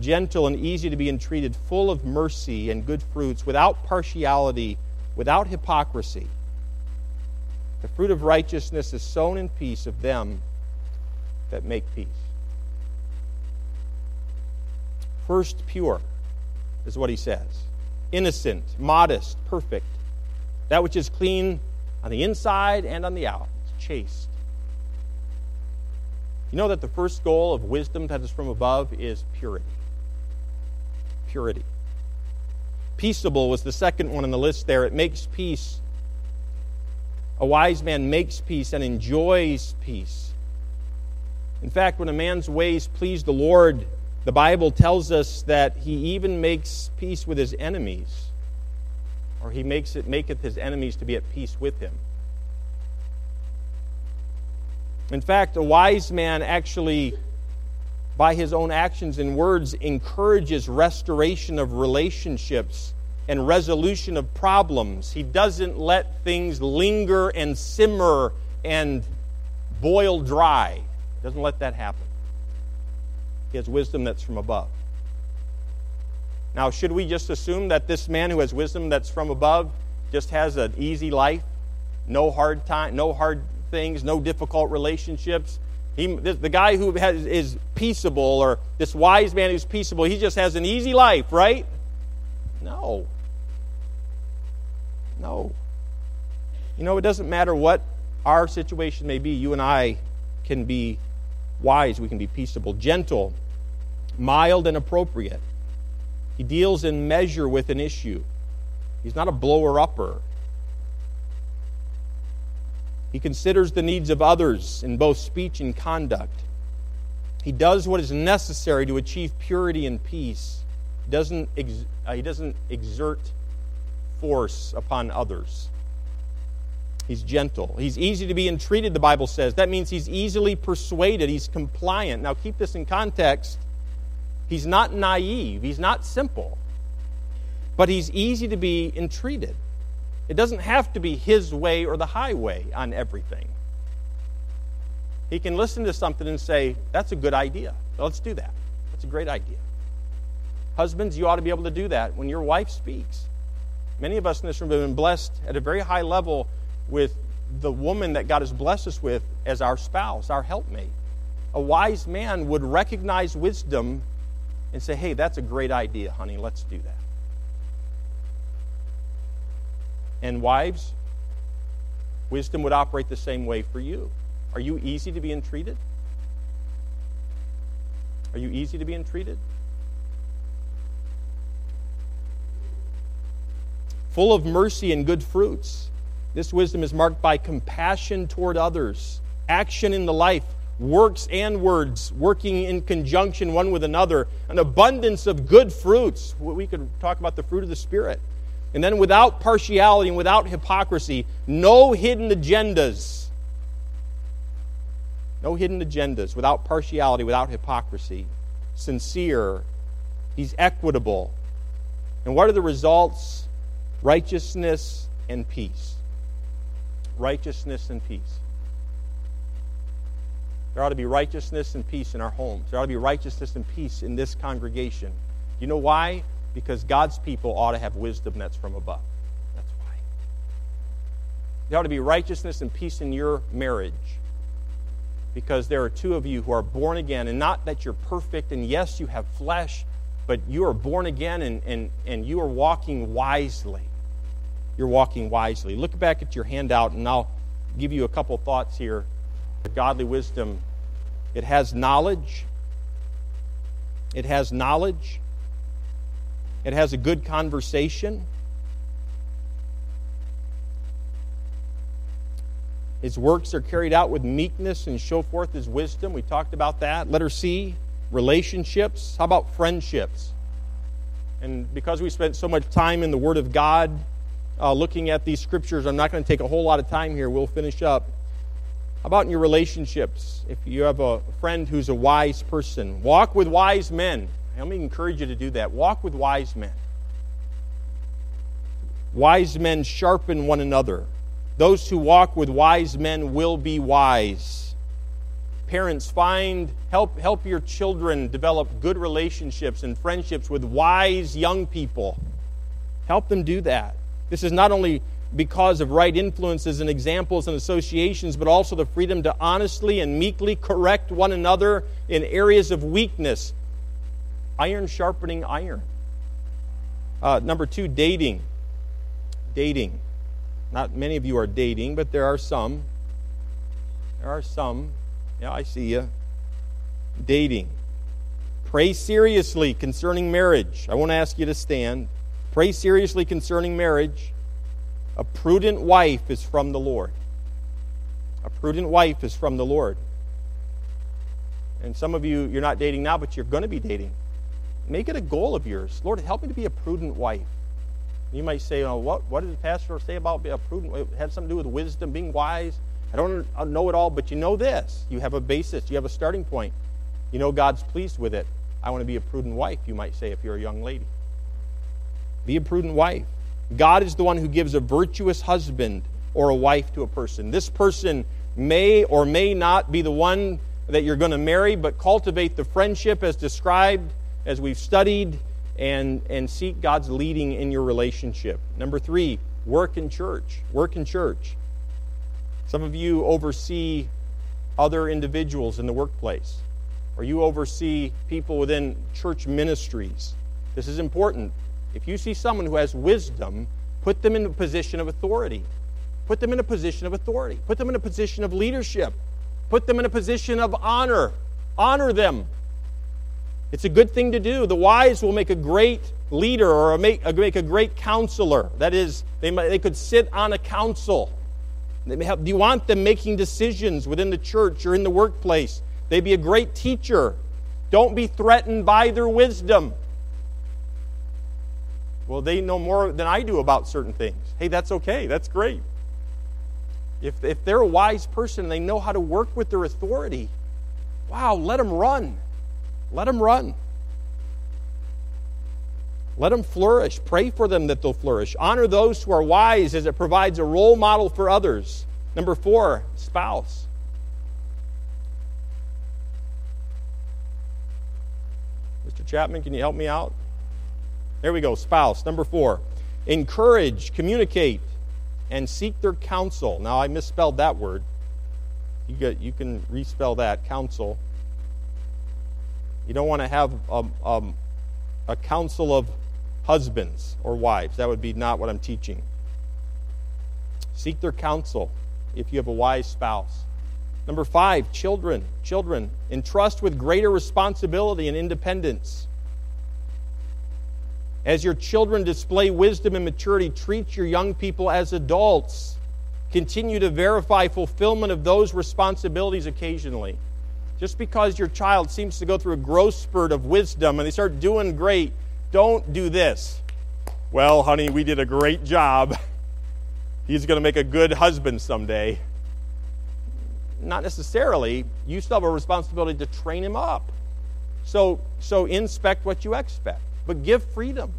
gentle and easy to be entreated, full of mercy and good fruits, without partiality, without hypocrisy. The fruit of righteousness is sown in peace of them that make peace. First, pure is what he says. Innocent, modest, perfect. That which is clean on the inside and on the out. It's chaste. You know that the first goal of wisdom that is from above is purity. Purity. Peaceable was the second one on the list there. It makes peace a wise man makes peace and enjoys peace. In fact, when a man's ways please the Lord, the Bible tells us that he even makes peace with his enemies, or he makes it maketh his enemies to be at peace with him. In fact, a wise man actually, by his own actions and words, encourages restoration of relationships and resolution of problems. He doesn't let things linger and simmer and boil dry. He doesn't let that happen. He has wisdom that's from above. Now, should we just assume that this man who has wisdom that's from above just has an easy life? No hard time, no hard things, no difficult relationships. He, the guy who has, is peaceable, or this wise man who's peaceable, he just has an easy life, right? No. No. You know, it doesn't matter what our situation may be, you and I can be wise, we can be peaceable, gentle. mild and appropriate. He deals in measure with an issue. He's not a blower upper. He considers the needs of others in both speech and conduct. He does what is necessary to achieve purity and peace. He doesn't, ex- uh, he doesn't exert force upon others. He's gentle. He's easy to be entreated, the Bible says. That means he's easily persuaded. He's compliant. Now, keep this in context. He's not naive, he's not simple, but he's easy to be entreated. It doesn't have to be his way or the highway on everything. He can listen to something and say, That's a good idea. let's do that. That's a great idea. Husbands, you ought to be able to do that when your wife speaks. Many of us in this room have been blessed at a very high level with the woman that God has blessed us with as our spouse, our helpmate. A wise man would recognize wisdom and say, hey, that's a great idea, honey, let's do that. And wives, wisdom would operate the same way for you. Are you easy to be entreated? Are you easy to be entreated? Full of mercy and good fruits. This wisdom is marked by compassion toward others, action in the life, works and words working in conjunction one with another, an abundance of good fruits. We could talk about the fruit of the Spirit. And then without partiality and without hypocrisy, no hidden agendas. No hidden agendas, without partiality, without hypocrisy. Sincere. He's equitable. And what are the results? Righteousness and peace. Righteousness and peace. There ought to be righteousness and peace in our homes. There ought to be righteousness and peace in this congregation. You know why? Because God's people ought to have wisdom that's from above. That's why. There ought to be righteousness and peace in your marriage. Because there are two of you who are born again, and not that you're perfect, and yes, you have flesh, but you are born again and, and, and you are walking wisely. You're walking wisely. Look back at your handout, and I'll give you a couple thoughts here godly wisdom, it has knowledge. It has knowledge. It has a good conversation. His works are carried out with meekness and show forth his wisdom. We talked about that. Letter C, relationships. How about friendships? And because we spent so much time in the Word of God uh, looking at these scriptures, I'm not going to take a whole lot of time here. We'll finish up. How about in your relationships? If you have a friend who's a wise person, walk with wise men. Let me encourage you to do that. Walk with wise men. Wise men sharpen one another. Those who walk with wise men will be wise. Parents, find help help your children develop good relationships and friendships with wise young people. Help them do that. This is not only because of right influences and examples and associations, but also the freedom to honestly and meekly correct one another in areas of weakness. Iron sharpening iron. Uh, number two, dating. Dating. Not many of you are dating, but there are some. There are some. Yeah, I see you. Dating. Pray seriously concerning marriage. I won't ask you to stand. Pray seriously concerning marriage. A prudent wife is from the Lord. A prudent wife is from the Lord. And some of you, you're not dating now, but you're going to be dating. Make it a goal of yours. Lord, help me to be a prudent wife. You might say, oh, what, what did the pastor say about being a prudent It had something to do with wisdom, being wise. I don't know it all, but you know this. You have a basis, you have a starting point. You know God's pleased with it. I want to be a prudent wife, you might say, if you're a young lady. Be a prudent wife. God is the one who gives a virtuous husband or a wife to a person. This person may or may not be the one that you're going to marry, but cultivate the friendship as described, as we've studied, and, and seek God's leading in your relationship. Number three, work in church. Work in church. Some of you oversee other individuals in the workplace, or you oversee people within church ministries. This is important. If you see someone who has wisdom, put them in a position of authority. Put them in a position of authority. Put them in a position of leadership. Put them in a position of honor. Honor them. It's a good thing to do. The wise will make a great leader or make, uh, make a great counselor. That is, they, might, they could sit on a council. Do you want them making decisions within the church or in the workplace? They'd be a great teacher. Don't be threatened by their wisdom. Well, they know more than I do about certain things. Hey, that's okay. That's great. If, if they're a wise person and they know how to work with their authority, wow, let them run. Let them run. Let them flourish. Pray for them that they'll flourish. Honor those who are wise as it provides a role model for others. Number four, spouse. Mr. Chapman, can you help me out? There we go, spouse. Number four, encourage, communicate, and seek their counsel. Now, I misspelled that word. You, get, you can respell that, counsel. You don't want to have um, um, a, a, a council of husbands or wives. That would be not what I'm teaching. Seek their counsel if you have a wise spouse. Number five, children. Children, entrust with greater responsibility and independence. As your children display wisdom and maturity, treat your young people as adults. Continue to verify fulfillment of those responsibilities occasionally. Just because your child seems to go through a growth spurt of wisdom and they start doing great, don't do this. Well, honey, we did a great job. [laughs] He's going to make a good husband someday. Not necessarily. You still have a responsibility to train him up. So, so inspect what you expect but give freedom.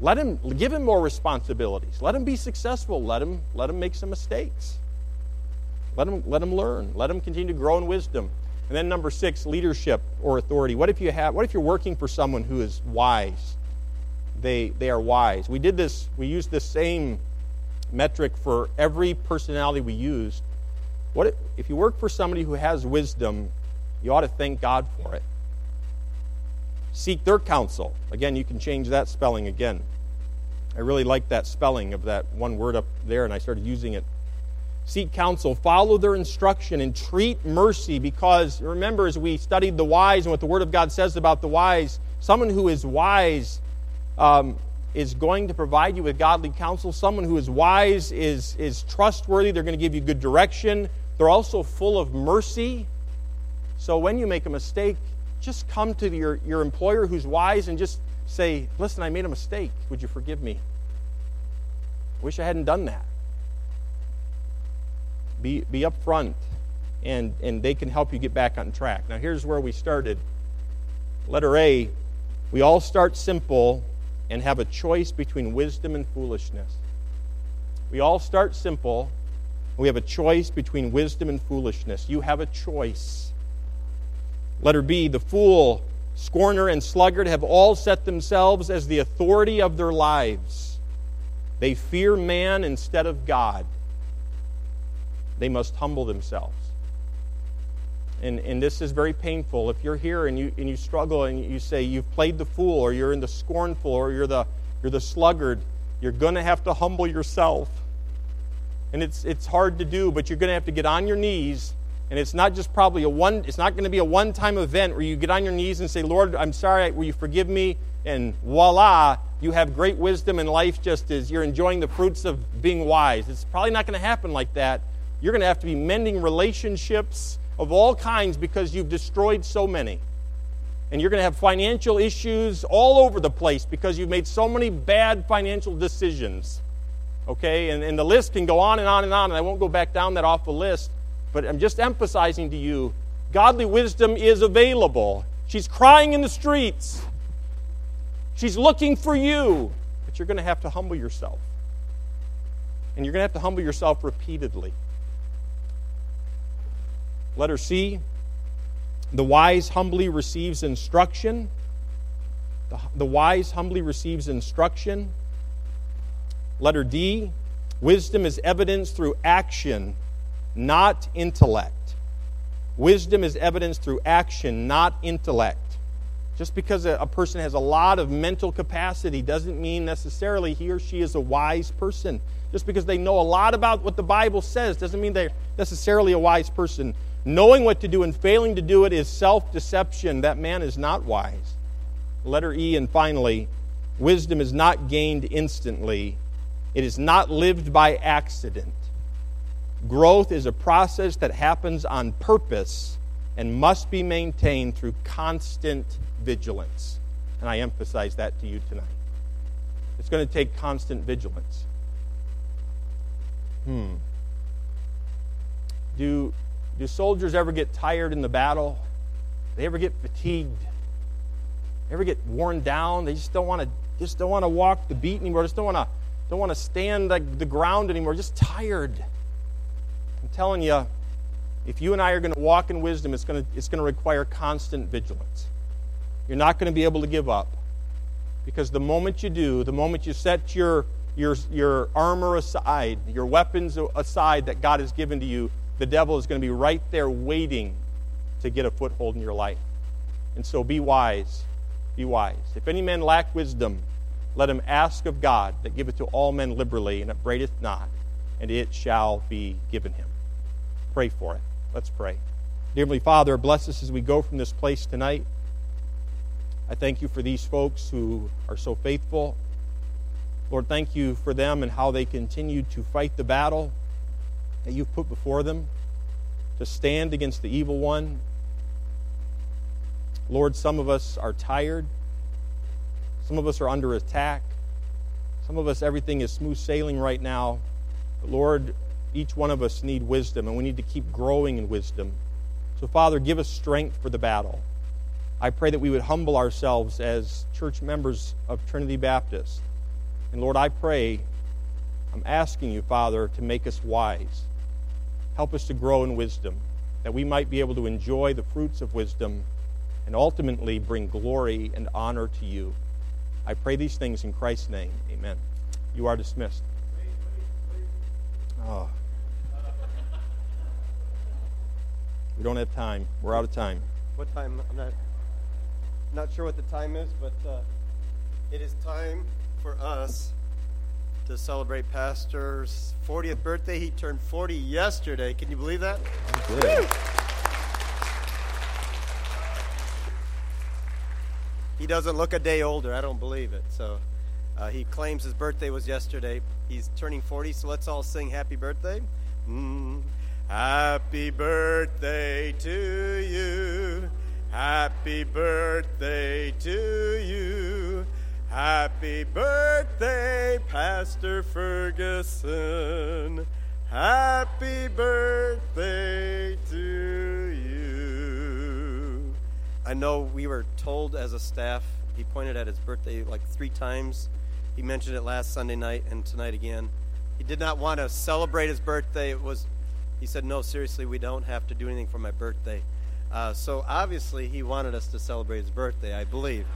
Let him give him more responsibilities. Let him be successful. Let him let him make some mistakes. Let him let him learn. Let him continue to grow in wisdom. And then number six, leadership or authority. What if you have what if you're working for someone who is wise? They they are wise. We did this, we used the same metric for every personality we used. What if, if you work for somebody who has wisdom, you ought to thank God for it seek their counsel. Again, you can change that spelling again. I really like that spelling of that one word up there, and I started using it. Seek counsel, follow their instruction, and treat mercy because remember, as we studied the wise and what the Word of God says about the wise, someone who is wise um, is going to provide you with godly counsel. Someone who is wise is, is trustworthy. They're going to give you good direction. They're also full of mercy. So when you make a mistake, just come to your, your employer who's wise and just say, Listen, I made a mistake. Would you forgive me? Wish I hadn't done that. Be, be upfront, and, and they can help you get back on track. Now, here's where we started. Letter A we all start simple and have a choice between wisdom and foolishness. We all start simple. We have a choice between wisdom and foolishness. You have a choice. Letter B, the fool, scorner, and sluggard have all set themselves as the authority of their lives. They fear man instead of God. They must humble themselves. And, and this is very painful. If you're here and you, and you struggle and you say you've played the fool or you're in the scornful or you're the, you're the sluggard, you're going to have to humble yourself. And it's, it's hard to do, but you're going to have to get on your knees and it's not just probably a one, it's not going to be a one time event where you get on your knees and say, Lord, I'm sorry, will you forgive me? And voila, you have great wisdom in life just as you're enjoying the fruits of being wise. It's probably not going to happen like that. You're going to have to be mending relationships of all kinds because you've destroyed so many. And you're going to have financial issues all over the place because you've made so many bad financial decisions. Okay? And, and the list can go on and on and on, and I won't go back down that awful list. But I'm just emphasizing to you godly wisdom is available. She's crying in the streets. She's looking for you. But you're going to have to humble yourself. And you're going to have to humble yourself repeatedly. Letter C the wise humbly receives instruction. The, the wise humbly receives instruction. Letter D wisdom is evidenced through action not intellect. Wisdom is evidenced through action, not intellect. Just because a, person has a lot of mental capacity doesn't mean necessarily he or she is a wise person. Just because they know a lot about what the Bible says doesn't mean they're necessarily a wise person. Knowing what to do and failing to do it is self deception. That man is not wise. Letter E, and finally, wisdom is not gained instantly, it is not lived by accident. Growth is a process that happens on purpose and must be maintained through constant vigilance. And I emphasize that to you tonight. It's going to take constant vigilance. Hmm. Do, do soldiers ever get tired in the battle? They ever get fatigued? They ever get worn down? They just don't want to just don't want to walk the beat anymore. Just don't want to don't want to stand the, the ground anymore. Just tired. Telling you, if you and I are going to walk in wisdom, it's going to, it's going to require constant vigilance. You're not going to be able to give up. Because the moment you do, the moment you set your, your, your armor aside, your weapons aside that God has given to you, the devil is going to be right there waiting to get a foothold in your life. And so be wise. Be wise. If any man lack wisdom, let him ask of God that giveth to all men liberally and upbraideth not, and it shall be given him. Pray for it. Let's pray. Dear Heavenly Father, bless us as we go from this place tonight. I thank you for these folks who are so faithful. Lord, thank you for them and how they continue to fight the battle that you've put before them to stand against the evil one. Lord, some of us are tired. Some of us are under attack. Some of us, everything is smooth sailing right now. But Lord, each one of us need wisdom, and we need to keep growing in wisdom. So, Father, give us strength for the battle. I pray that we would humble ourselves as church members of Trinity Baptist. And Lord, I pray, I'm asking you, Father, to make us wise. Help us to grow in wisdom, that we might be able to enjoy the fruits of wisdom and ultimately bring glory and honor to you. I pray these things in Christ's name. Amen. You are dismissed. Oh. We don't have time. We're out of time. What time? I'm not not sure what the time is, but uh, it is time for us to celebrate Pastor's 40th birthday. He turned 40 yesterday. Can you believe that? He doesn't look a day older. I don't believe it. So uh, he claims his birthday was yesterday. He's turning 40, so let's all sing happy birthday. Mm. Happy birthday to you. Happy birthday to you. Happy birthday, Pastor Ferguson. Happy birthday to you. I know we were told as a staff, he pointed at his birthday like three times. He mentioned it last Sunday night and tonight again. He did not want to celebrate his birthday. It was he said, "No, seriously, we don't have to do anything for my birthday." Uh, so obviously, he wanted us to celebrate his birthday, I believe.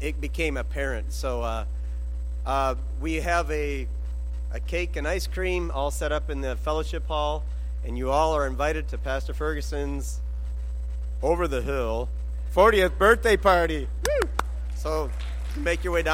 It, became apparent. So uh, uh, we have a, a cake and ice cream all set up in the fellowship hall, and you all are invited to Pastor Ferguson's over the hill 40th birthday party. Woo! So make your way down.